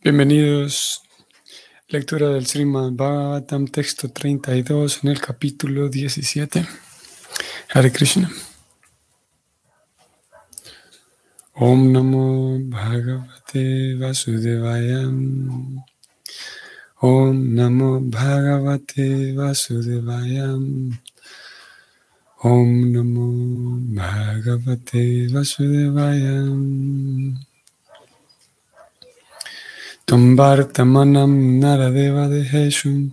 Bienvenidos. Lectura del Srimad Bhagavatam, texto 32 en el capítulo 17. Hare Krishna. Om Namo Bhagavate Vasudevaya. Om Namo Bhagavate Vasudevaya. Om Namo Bhagavate Vasudevaya. Tumbartamanam Naradeva Deheshum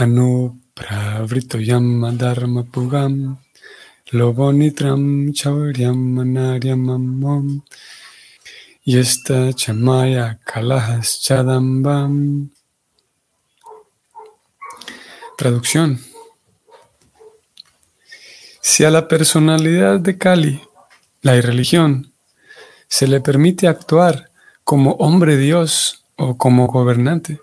Anupravritoyam Dharma Pugam Lobonitram Chauryam Manaryamam Yesta Chamaya Kalahas Chadambam. Traducción. Si a la personalidad de Kali, la irreligión, se le permite actuar como hombre Dios o como gobernante.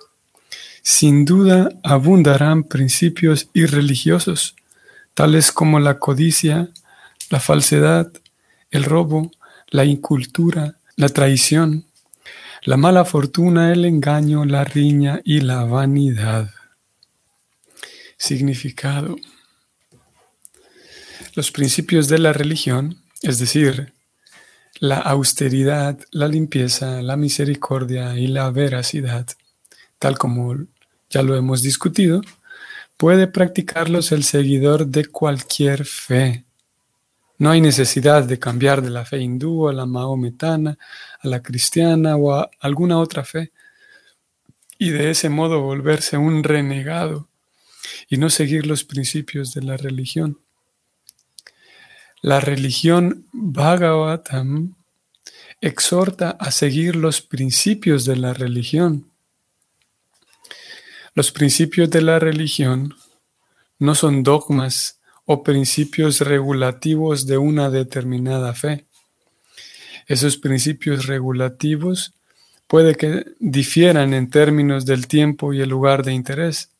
Sin duda abundarán principios irreligiosos, tales como la codicia, la falsedad, el robo, la incultura, la traición, la mala fortuna, el engaño, la riña y la vanidad. Significado. Los principios de la religión, es decir, la austeridad, la limpieza, la misericordia y la veracidad, tal como ya lo hemos discutido, puede practicarlos el seguidor de cualquier fe. No hay necesidad de cambiar de la fe hindú a la maometana, a la cristiana o a alguna otra fe, y de ese modo volverse un renegado y no seguir los principios de la religión. La religión Bhagavatam exhorta a seguir los principios de la religión. Los principios de la religión no son dogmas o principios regulativos de una determinada fe. Esos principios regulativos puede que difieran en términos del tiempo y el lugar de interés.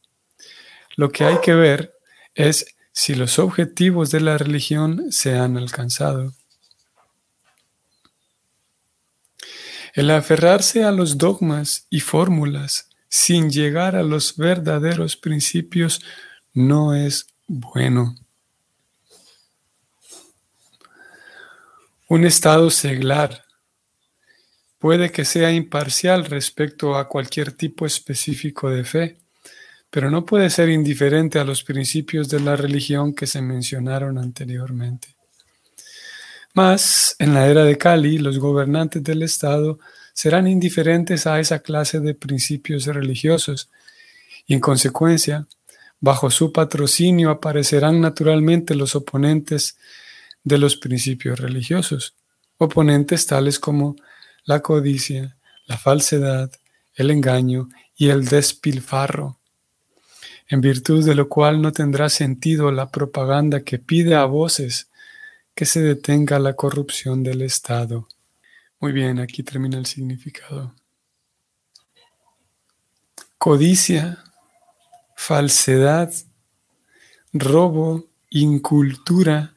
Lo que hay que ver es si los objetivos de la religión se han alcanzado. El aferrarse a los dogmas y fórmulas sin llegar a los verdaderos principios no es bueno. Un estado seglar puede que sea imparcial respecto a cualquier tipo específico de fe pero no puede ser indiferente a los principios de la religión que se mencionaron anteriormente. Mas, en la era de Cali, los gobernantes del Estado serán indiferentes a esa clase de principios religiosos y, en consecuencia, bajo su patrocinio aparecerán naturalmente los oponentes de los principios religiosos, oponentes tales como la codicia, la falsedad, el engaño y el despilfarro en virtud de lo cual no tendrá sentido la propaganda que pide a voces que se detenga la corrupción del Estado. Muy bien, aquí termina el significado. Codicia, falsedad, robo, incultura,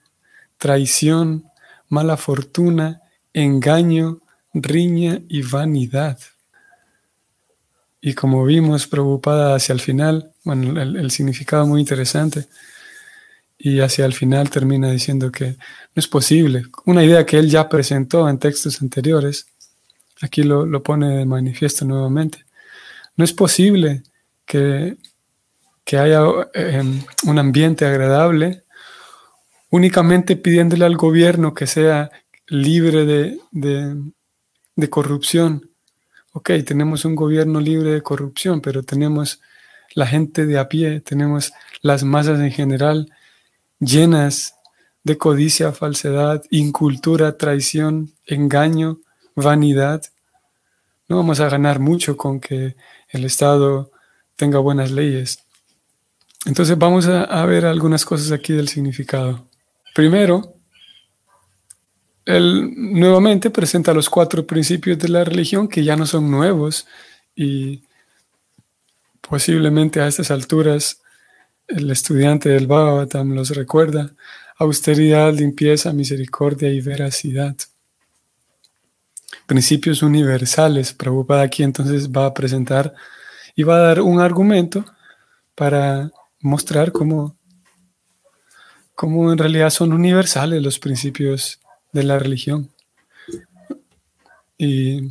traición, mala fortuna, engaño, riña y vanidad. Y como vimos, preocupada hacia el final, bueno, el, significado muy interesante, y hacia el final termina diciendo que no es posible. Una idea que él ya presentó en textos anteriores, aquí lo, pone de manifiesto nuevamente. No es posible que, haya em, un ambiente agradable únicamente pidiéndole al gobierno que sea libre de, de corrupción ok, tenemos un gobierno libre de corrupción, pero tenemos la gente de a pie, tenemos las masas en general llenas de codicia, falsedad, incultura, traición, engaño, vanidad. No vamos a ganar mucho con que el Estado tenga buenas leyes. Entonces vamos a, ver algunas cosas aquí del significado. Primero, él nuevamente presenta los cuatro principios de la religión que ya no son nuevos y posiblemente a estas alturas el estudiante del Bhagavatam los recuerda. Austeridad, limpieza, misericordia y veracidad. principios universales. Prabhupada aquí entonces va a presentar y va a dar un argumento para mostrar cómo, cómo en realidad son universales los principios de la religión. Y,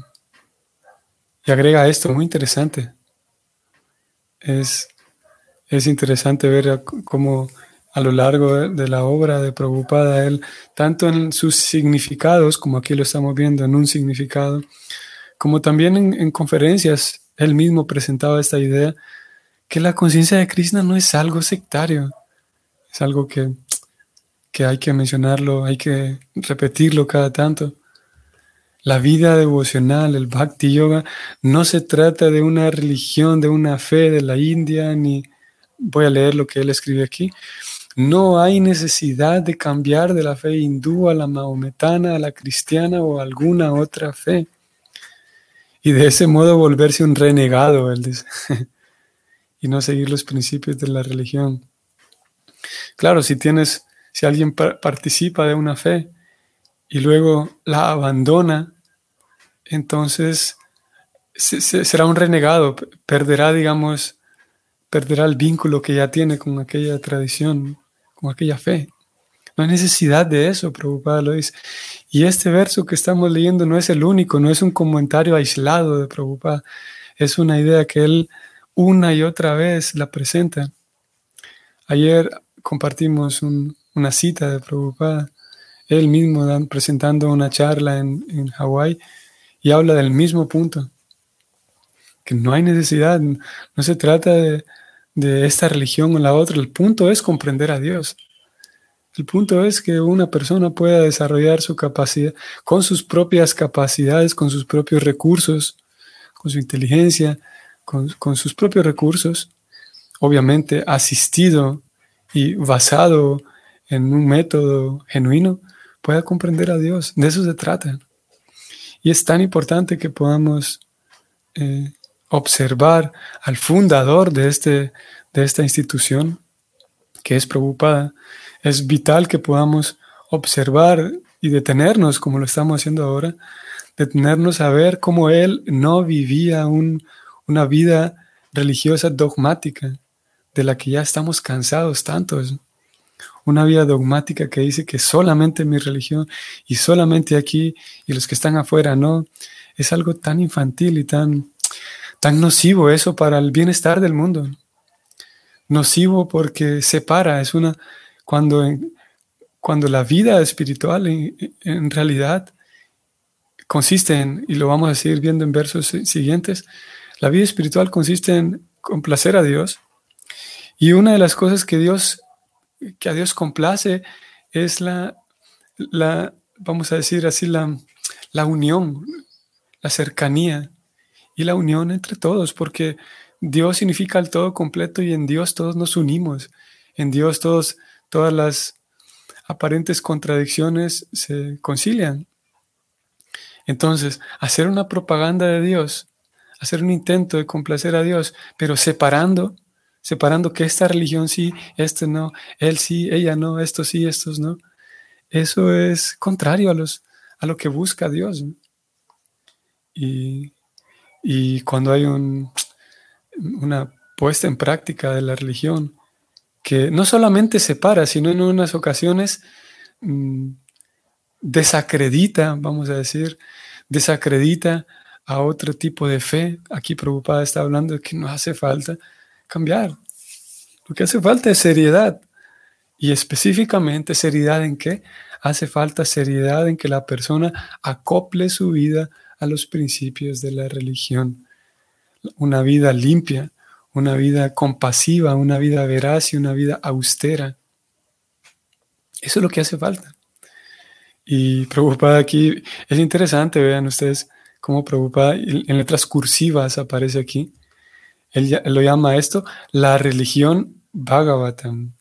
y agrega esto, muy interesante. Es, es interesante ver cómo a lo largo de, la obra de Prabhupada, él, tanto en sus significados, como aquí lo estamos viendo en un significado, como también en, conferencias, él mismo presentaba esta idea que la conciencia de Krishna no es algo sectario, es algo que, hay que mencionarlo, hay que repetirlo cada tanto. La vida devocional, el bhakti yoga, no se trata de una religión, de una fe de la India, ni voy a leer lo que él escribe aquí, no hay necesidad de cambiar de la fe hindú a la maometana, a la cristiana o alguna otra fe. Y de ese modo volverse un renegado, él dice, y no seguir los principios de la religión. Claro, si tienes, si alguien participa de una fe y luego la abandona, entonces será un renegado, perderá, digamos, perderá el vínculo que ya tiene con aquella tradición, con aquella fe. No hay necesidad de eso, Prabhupada lo dice. Y este verso que estamos leyendo no es el único, no es un comentario aislado de Prabhupada, es una idea que él una y otra vez la presenta. Ayer compartimos una cita de Prabhupada, él mismo presentando una charla en, en Hawái y habla del mismo punto, que no hay necesidad, no se trata de, de esta religión o la otra. El punto es comprender a Dios. El punto es que una persona pueda desarrollar su capacidad con sus propias capacidades, con sus propios recursos, con su inteligencia, con, con sus propios recursos, obviamente asistido y basado en un método genuino, pueda comprender a Dios. De eso se trata. Y es tan importante que podamos eh, observar al fundador de, este, de esta institución, que es preocupada, es vital que podamos observar y detenernos, como lo estamos haciendo ahora, detenernos a ver cómo él no vivía una vida religiosa dogmática, de la que ya estamos cansados tantos. Una vida dogmática que dice que solamente mi religión y solamente aquí y los que están afuera no. Es algo tan infantil y tan tan nocivo eso para el bienestar del mundo. Nocivo porque separa, es una, cuando, cuando la vida espiritual en, realidad consiste en, y lo vamos a seguir viendo en versos siguientes, la vida espiritual consiste en complacer a Dios. Y una de las cosas que Dios, que a Dios complace es la, la vamos a decir así, la, la unión, la cercanía, y la unión entre todos, porque Dios significa el todo completo y en Dios todos nos unimos. En Dios todos, todas las aparentes contradicciones se concilian. Entonces, hacer una propaganda de Dios, hacer un intento de complacer a Dios, pero separando, separando que esta religión sí, este no, él sí, ella no, esto sí, estos no, eso es contrario a, los, a lo que busca Dios. Y y cuando hay una puesta en práctica de la religión que no solamente separa, sino en unas ocasiones mm, desacredita, vamos a decir, desacredita a otro tipo de fe. Aquí preocupada está hablando de que no hace falta cambiar. Lo que hace falta es seriedad. Y específicamente seriedad en qué? Hace falta seriedad en que la persona acople su vida a los principios de la religión. Una vida limpia, una vida compasiva, una vida veraz y una vida austera. Eso es lo que hace falta. Y preocupada aquí, es interesante, vean ustedes cómo preocupada en letras cursivas aparece aquí. Él, lo llama esto la religión Bhagavatam.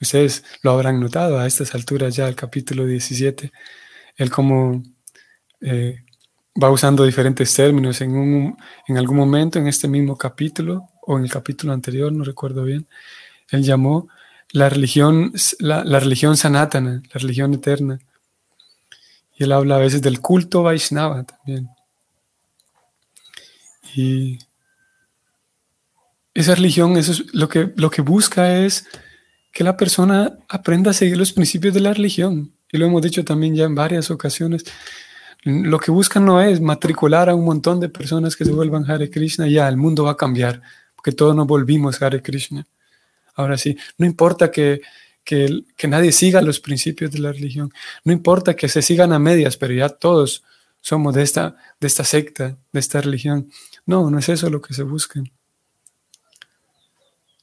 Ustedes lo habrán notado a estas alturas ya, el capítulo 17. Él como eh, va usando diferentes términos. En, un, en algún momento, en este mismo capítulo, o en el capítulo anterior, no recuerdo bien, él llamó la religión, la, religión sanatana, la religión eterna. Y él habla a veces del culto Vaishnava también. Y esa religión, eso es lo que, lo que busca es que la persona aprenda a seguir los principios de la religión. Y lo hemos dicho también ya en varias ocasiones. Lo que buscan no es matricular a un montón de personas que se vuelvan Hare Krishna, ya el mundo va a cambiar, porque todos nos volvimos Hare Krishna. Ahora sí, no importa que, que, que nadie siga los principios de la religión, no importa que se sigan a medias, pero ya todos somos de esta, de esta secta, de esta religión. No, no es eso lo que se busca.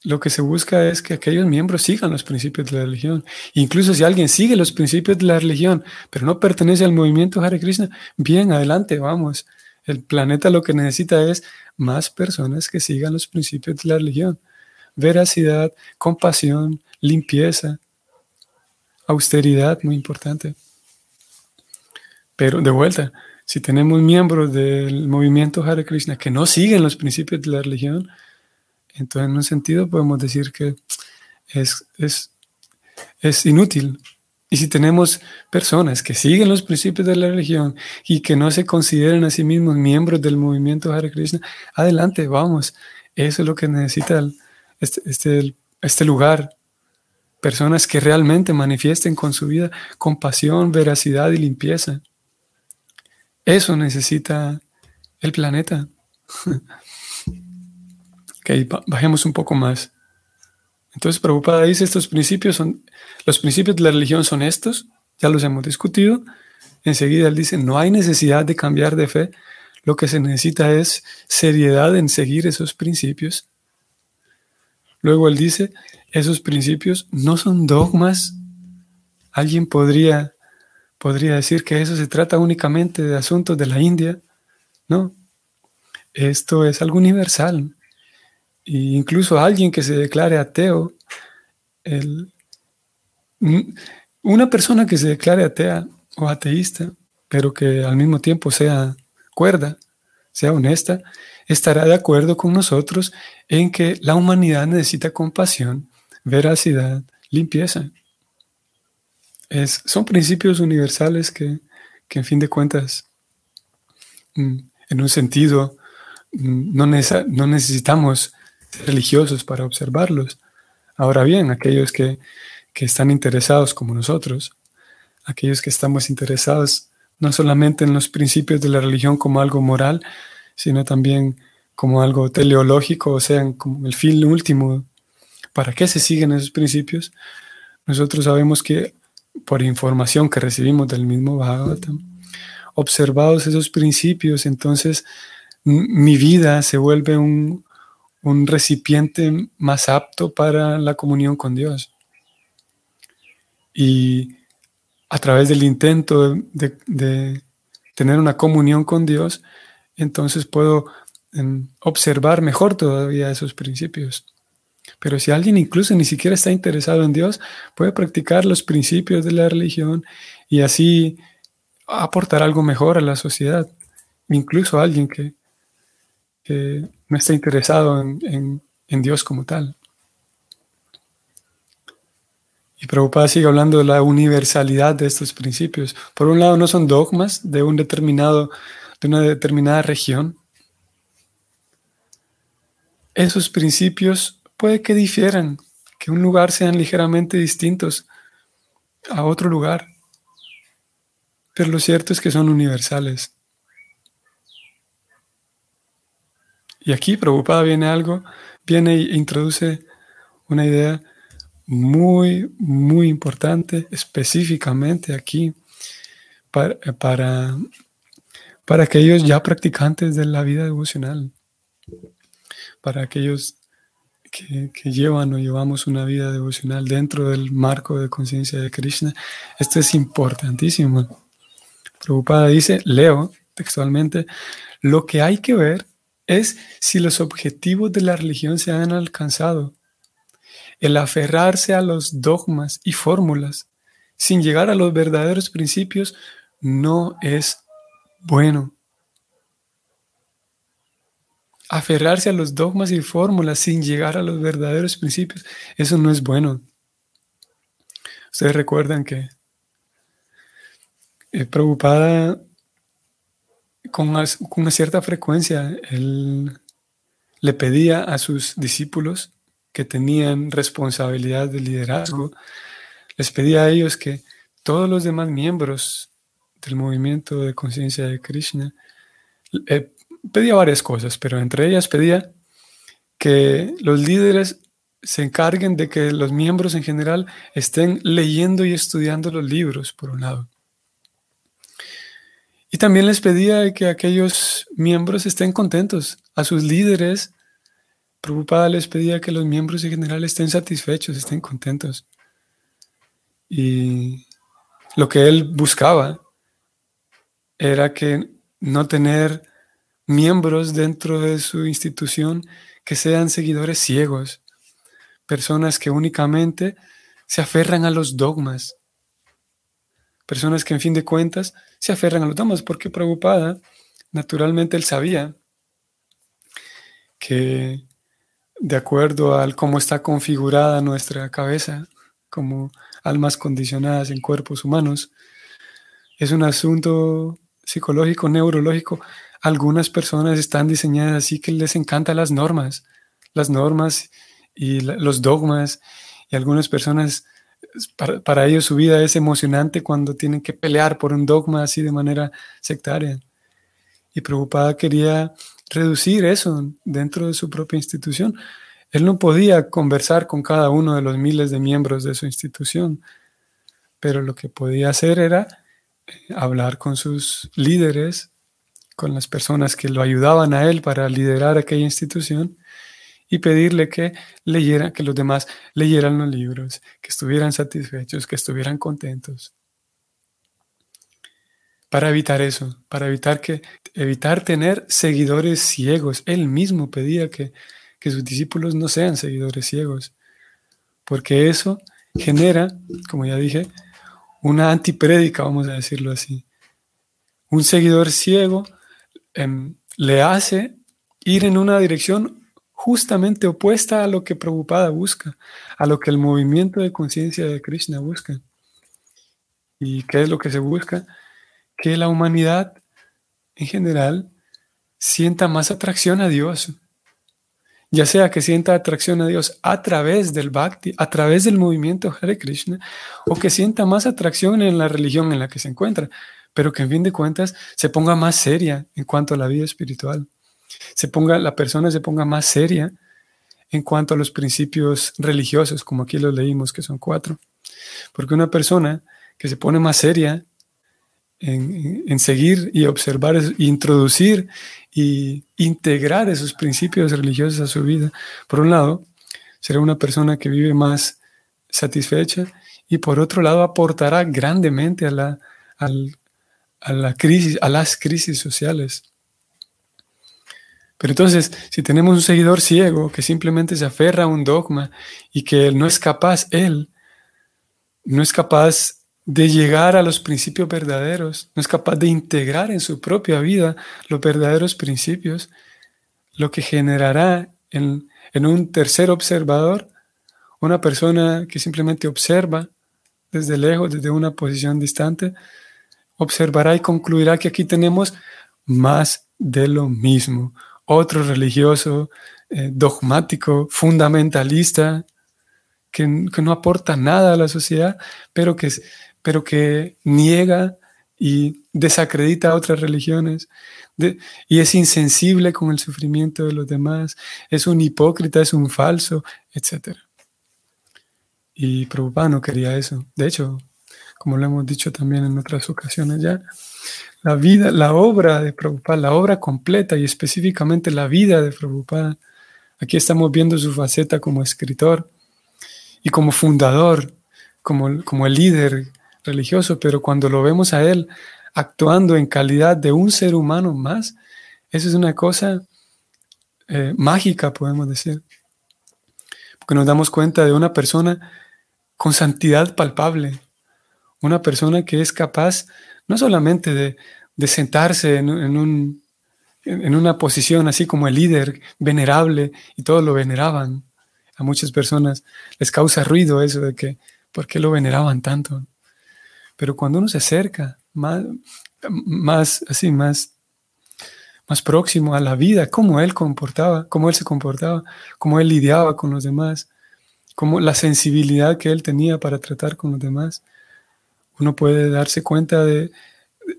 Lo que se busca es que aquellos miembros sigan los principios de la religión. Incluso si alguien sigue los principios de la religión, pero no pertenece al movimiento Hare Krishna, bien, adelante, vamos. El planeta lo que necesita es más personas que sigan los principios de la religión. Veracidad, compasión, limpieza, austeridad, muy importante. Pero de vuelta, si tenemos miembros del movimiento Hare Krishna que no siguen los principios de la religión, entonces, en un sentido, podemos decir que es, inútil. Y si tenemos personas que siguen los principios de la religión y que no se consideran a sí mismos miembros del movimiento Hare Krishna, adelante, vamos. Eso es lo que necesita este, este, este lugar. Personas que realmente manifiesten con su vida compasión, veracidad y limpieza. Eso necesita el planeta. Ok, bajemos un poco más. Entonces, Prabhupada dice, estos principios son, los principios de la religión son estos, ya los hemos discutido. Enseguida él dice, no hay necesidad de cambiar de fe, lo que se necesita es seriedad en seguir esos principios. Luego él dice, esos principios no son dogmas. Alguien podría, podría decir que eso se trata únicamente de asuntos de la India. No, esto es algo universal incluso alguien que se declare ateo, una persona que se declare atea o ateísta, pero que al mismo tiempo sea cuerda, sea honesta, estará de acuerdo con nosotros en que la humanidad necesita compasión, veracidad, limpieza. Son principios universales que, que, en fin de cuentas, mm, en un sentido, mm, no, no necesitamos religiosos para observarlos. Ahora bien, aquellos que, están interesados como nosotros, aquellos que estamos interesados no solamente en los principios de la religión como algo moral, sino también como algo teleológico, o sea, como el fin último. ¿Para qué se siguen esos principios? Nosotros sabemos que por información que recibimos del mismo Bhagavatam, observados esos principios, entonces mi vida se vuelve un, un recipiente más apto para la comunión con Dios. Y a través del intento de, tener una comunión con Dios, entonces puedo em, observar mejor todavía esos principios. Pero si alguien incluso ni siquiera está interesado en Dios, puede practicar los principios de la religión y así aportar algo mejor a la sociedad. Incluso alguien que, que no está interesado en, Dios como tal. Y Prabhupada sigue hablando de la universalidad de estos principios. Por un lado, no son dogmas de un determinado, de una determinada región. Esos principios puede que difieran, que un lugar sean ligeramente distintos a otro lugar. Pero lo cierto es que son universales. Y aquí Prabhupada viene algo, viene e introduce una idea muy, muy importante, específicamente aquí, para, para, para aquellos ya practicantes de la vida devocional, para aquellos que, que, llevan o llevamos una vida devocional dentro del marco de conciencia de Krishna. Esto es importantísimo. Prabhupada dice, leo textualmente, lo que hay que ver es si los objetivos de la religión se han alcanzado. El aferrarse a los dogmas y fórmulas sin llegar a los verdaderos principios no es bueno. Aferrarse a los dogmas y fórmulas sin llegar a los verdaderos principios, eso no es bueno. Ustedes recuerdan que eh, preocupada con, una cierta frecuencia, él le pedía a sus discípulos que tenían responsabilidad de liderazgo, les pedía a ellos que todos los demás miembros del movimiento de conciencia de Krishna, eh, pedía varias cosas, pero entre ellas pedía que los líderes se encarguen de que los miembros en general estén leyendo y estudiando los libros, por un lado. Y también les pedía que aquellos miembros estén contentos, a sus líderes preocupada les pedía que los miembros en general estén satisfechos, estén contentos. Y lo que él buscaba era que no tener miembros dentro de su institución que sean seguidores ciegos, personas que únicamente se aferran a los dogmas, personas que en fin de cuentas se aferran a los dogmas, porque preocupada, naturalmente él sabía que de acuerdo al cómo está configurada nuestra cabeza como almas condicionadas en cuerpos humanos. Es un asunto psicológico, neurológico. Algunas personas están diseñadas así que les encantan las normas, las normas y los dogmas. Y algunas personas, para, ellos su vida es emocionante cuando tienen que pelear por un dogma así de manera sectaria. Y preocupada quería reducir eso dentro de su propia institución. Él no podía conversar con cada uno de los miles de miembros de su institución, pero lo que podía hacer era eh, hablar con sus líderes, con las personas que lo ayudaban a él para liderar aquella institución y pedirle que leyera, que los demás leyeran los libros, que estuvieran satisfechos, que estuvieran contentos para evitar eso, para evitar que evitar tener seguidores ciegos. Él mismo pedía que, que sus discípulos no sean seguidores ciegos, porque eso genera, como ya dije, una antiprédica, vamos a decirlo así. Un seguidor ciego em, le hace ir en una dirección justamente opuesta a lo que Prabhupada busca, a lo que el movimiento de conciencia de Krishna busca. ¿Y qué es lo que se busca? que la humanidad en general sienta más atracción a Dios. Ya sea que sienta atracción a Dios a través del bhakti, a través del movimiento Hare Krishna, o que sienta más atracción en la religión en la que se encuentra, pero que en fin de cuentas se ponga más seria en cuanto a la vida espiritual. Se ponga, la persona se ponga más seria en cuanto a los principios religiosos, como aquí los leímos, que son cuatro. Porque una persona que se pone más seria en, seguir y observar, introducir y integrar esos principios religiosos a su vida. Por un lado, será una persona que vive más satisfecha y por otro lado aportará grandemente a la, a la crisis, a las crisis sociales. Pero entonces, si tenemos un seguidor ciego que simplemente se aferra a un dogma y que él no es capaz, él no es capaz de llegar a los principios verdaderos, no es capaz de integrar en su propia vida los verdaderos principios, lo que generará en, un tercer observador una persona que simplemente observa desde lejos, desde una posición distante, observará y concluirá que aquí tenemos más de lo mismo. Otro religioso, eh, dogmático, fundamentalista, que, que, no aporta nada a la sociedad, pero que pero que niega y desacredita a otras religiones y es insensible con el sufrimiento de los demás, es un hipócrita, es un falso, etc. Y Prabhupada no quería eso. De hecho, como lo hemos dicho también en otras ocasiones ya, la vida, la obra de Prabhupada, la obra completa y específicamente la vida de Prabhupada, aquí estamos viendo su faceta como escritor y como fundador, como, como el líder religioso, pero cuando lo vemos a Él actuando en calidad de un ser humano más, eso es una cosa eh, mágica, podemos decir. Porque nos damos cuenta de una persona con santidad palpable, una persona que es capaz no solamente de, sentarse en, un, en una posición así como el líder venerable y todos lo veneraban. A muchas personas les causa ruido eso de que, ¿por qué lo veneraban tanto? Pero cuando uno se acerca más, más así, más, más próximo a la vida, cómo él comportaba, cómo él se comportaba, cómo él lidiaba con los demás, cómo la sensibilidad que él tenía para tratar con los demás. Uno puede darse cuenta de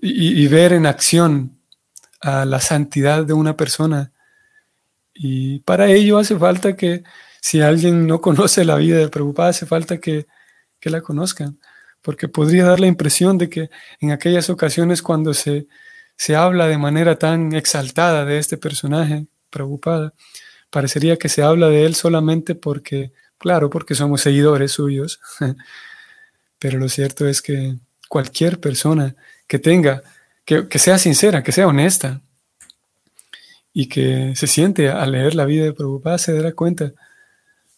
y, ver en acción a la santidad de una persona. Y para ello hace falta que, si alguien no conoce la vida de Prabhupada, hace falta que, que la conozcan, porque podría dar la impresión de que en aquellas ocasiones cuando se, se habla de manera tan exaltada de este personaje, Prabhupada, parecería que se habla de él solamente porque, claro, porque somos seguidores suyos, pero lo cierto es que cualquier persona que tenga que, sea sincera, que sea honesta y que se siente al leer la vida de Prabhupada se dará cuenta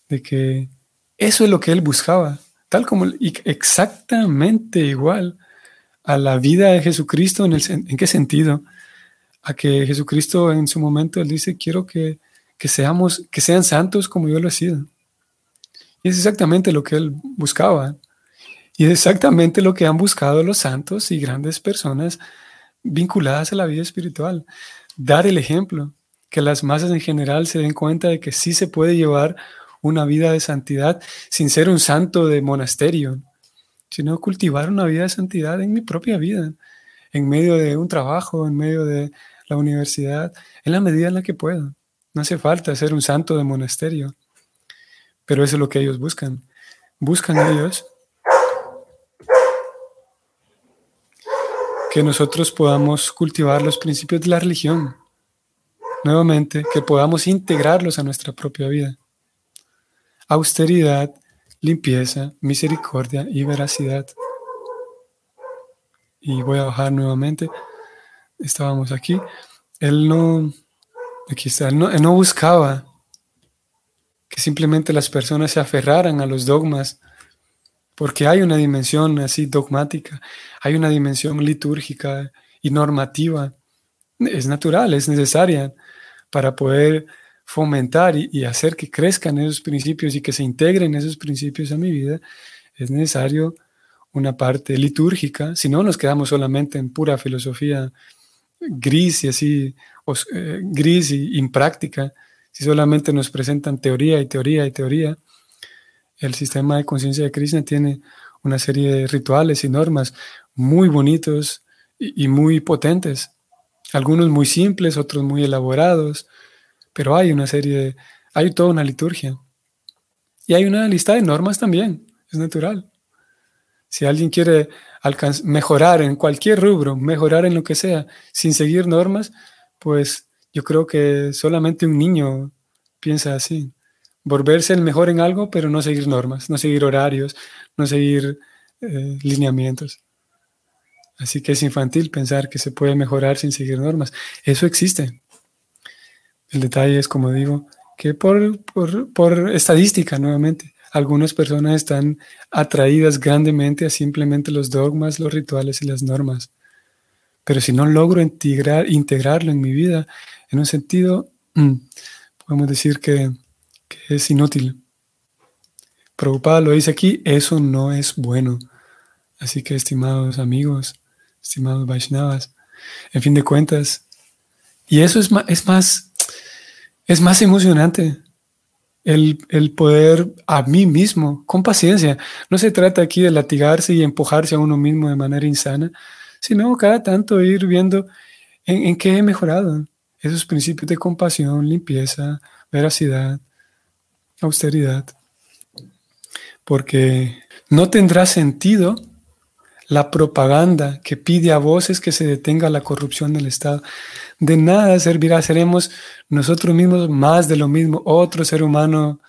de que eso es lo que él buscaba, tal como exactamente igual a la vida de Jesucristo, ¿en, el, ¿en qué sentido? A que Jesucristo en su momento él dice, quiero que, que, seamos, que sean santos como yo lo he sido. Y es exactamente lo que él buscaba. Y es exactamente lo que han buscado los santos y grandes personas vinculadas a la vida espiritual. Dar el ejemplo, que las masas en general se den cuenta de que sí se puede llevar una vida de santidad sin ser un santo de monasterio, sino cultivar una vida de santidad en mi propia vida, en medio de un trabajo, en medio de la universidad, en la medida en la que puedo. No hace falta ser un santo de monasterio, pero eso es lo que ellos buscan. Buscan ellos que nosotros podamos cultivar los principios de la religión. Nuevamente, que podamos integrarlos a nuestra propia vida. Austeridad, limpieza, misericordia y veracidad. Y voy a bajar nuevamente. Estábamos aquí. Él no, aquí está, no, él no buscaba que simplemente las personas se aferraran a los dogmas porque hay una dimensión así dogmática, hay una dimensión litúrgica y normativa. Es natural, es necesaria para poder fomentar y, hacer que crezcan esos principios y que se integren esos principios a mi vida. Es necesario una parte litúrgica, si no nos quedamos solamente en pura filosofía gris y así, eh, gris y impráctica, si solamente nos presentan teoría y teoría y teoría, el sistema de conciencia de Krishna tiene una serie de rituales y normas muy bonitos y, muy potentes. Algunos muy simples, otros muy elaborados, pero hay una serie de, hay toda una liturgia. Y hay una lista de normas también, es natural. Si alguien quiere mejorar en cualquier rubro, mejorar en lo que sea, sin seguir normas, pues yo creo que solamente un niño piensa así volverse el mejor en algo, pero no seguir normas, no seguir horarios, no seguir eh, lineamientos. Así que es infantil pensar que se puede mejorar sin seguir normas. Eso existe. El detalle es, como digo, que por, por, por estadística, nuevamente, algunas personas están atraídas grandemente a simplemente los dogmas, los rituales y las normas. Pero si no logro integrar, integrarlo en mi vida, en un sentido, podemos decir que que es inútil. Prabhupada lo dice aquí, eso no es bueno. Así que, estimados amigos, estimados Vaishnavas, en fin de cuentas, y eso es más, es más, es más emocionante. El, el, poder a mí mismo, con paciencia. No se trata aquí de latigarse y empujarse a uno mismo de manera insana, sino cada tanto ir viendo en, en qué he mejorado. Esos principios de compasión, limpieza, veracidad, austeridad, porque no tendrá sentido la propaganda que pide a voces que se detenga la corrupción del Estado. De nada servirá, seremos nosotros mismos más de lo mismo, otro ser humano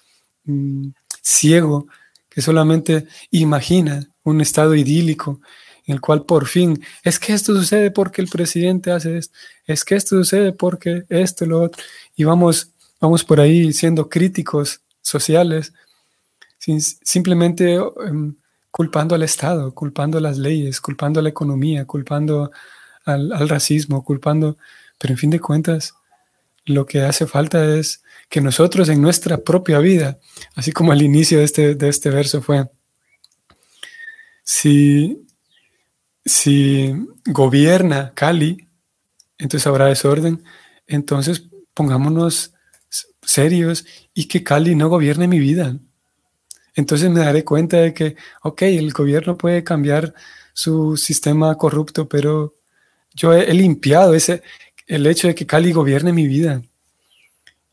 mm, ciego que solamente imagina un estado idílico en el cual por fin, es que esto sucede porque el presidente hace esto, es que esto sucede porque esto, lo otro, y vamos, vamos por ahí siendo críticos sociales, simplemente em, culpando al Estado, culpando las leyes, culpando a la economía, culpando al, racismo, culpando, pero en fin de cuentas, lo que hace falta es que nosotros en nuestra propia vida, así como al inicio de este, de este verso fue, si si gobierna Cali, entonces habrá desorden. Entonces pongámonos serios y que Cali no gobierne mi vida. Entonces me daré cuenta de que, ok, el gobierno puede cambiar su sistema corrupto, pero yo he, limpiado ese, el hecho de que Cali gobierne mi vida.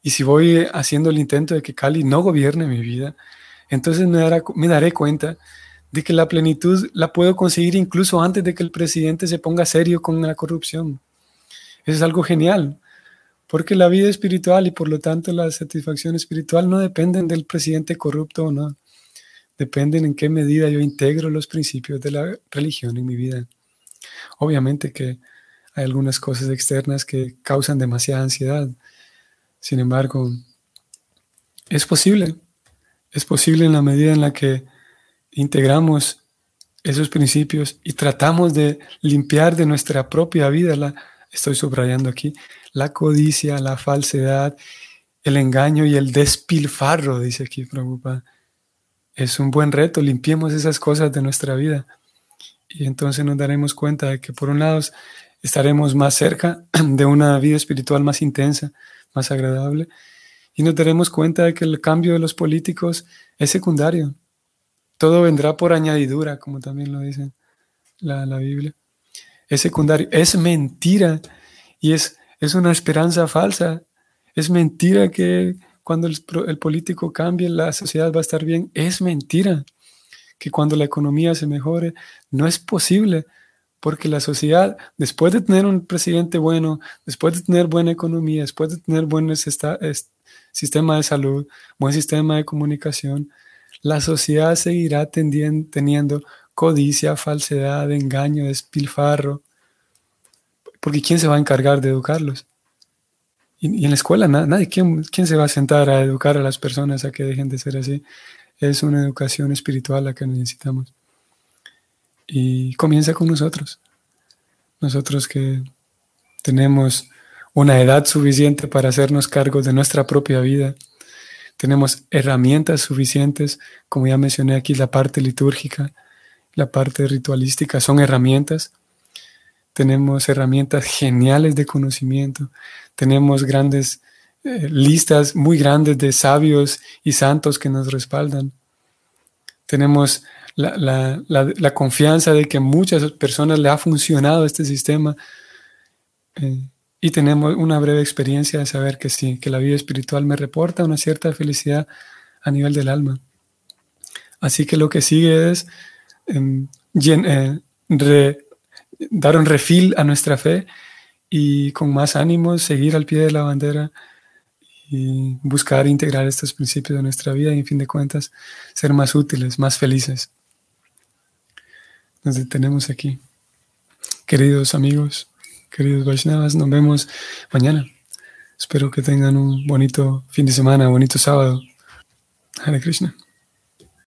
Y si voy haciendo el intento de que Cali no gobierne mi vida, entonces me, me daré cuenta de que la plenitud la puedo conseguir incluso antes de que el presidente se ponga serio con la corrupción. Eso es algo genial, porque la vida espiritual y por lo tanto la satisfacción espiritual no dependen del presidente corrupto o no, dependen en qué medida yo integro los principios de la religión en mi vida. Obviamente que hay algunas cosas externas que causan demasiada ansiedad, sin embargo, es posible, es posible en la medida en la que integramos esos principios y tratamos de limpiar de nuestra propia vida, la, estoy subrayando aquí, la codicia, la falsedad, el engaño y el despilfarro, dice aquí Prabhupada. Es un buen reto, limpiemos esas cosas de nuestra vida. Y entonces nos daremos cuenta de que por un lado estaremos más cerca de una vida espiritual más intensa, más agradable, y nos daremos cuenta de que el cambio de los políticos es secundario. Todo vendrá por añadidura, como también lo dice la, Biblia. Es secundario, es mentira y es, es una esperanza falsa. Es mentira que cuando el, político cambie la sociedad va a estar bien. Es mentira que cuando la economía se mejore, no es posible, porque la sociedad, después de tener un presidente bueno, después de tener buena economía, después de tener buen sistema de salud, buen sistema de comunicación, la sociedad seguirá teniendo codicia, falsedad, engaño, despilfarro, porque ¿quién se va a encargar de educarlos? Y, en la escuela nadie, ¿quién, ¿quién se va a sentar a educar a las personas a que dejen de ser así? Es una educación espiritual la que necesitamos. Y comienza con nosotros. Nosotros que tenemos una edad suficiente para hacernos cargo de nuestra propia vida, tenemos herramientas suficientes, como ya mencioné aquí, la parte litúrgica, la parte ritualística, son herramientas. Tenemos herramientas geniales de conocimiento, tenemos grandes eh, listas muy grandes de sabios y santos que nos respaldan. Tenemos la, confianza de que a muchas personas le ha funcionado este sistema. Eh, y tenemos una breve experiencia de saber que sí, que la vida espiritual me reporta una cierta felicidad a nivel del alma. Así que lo que sigue es em, eh, dar un refil a nuestra fe y con más ánimo seguir al pie de la bandera y buscar integrar estos principios de nuestra vida y en fin de cuentas ser más útiles, más felices. Nos detenemos aquí. Queridos amigos, queridos Vaishnavas. Nos vemos mañana. Espero que tengan un bonito fin de semana, bonito sábado. Hare Krishna.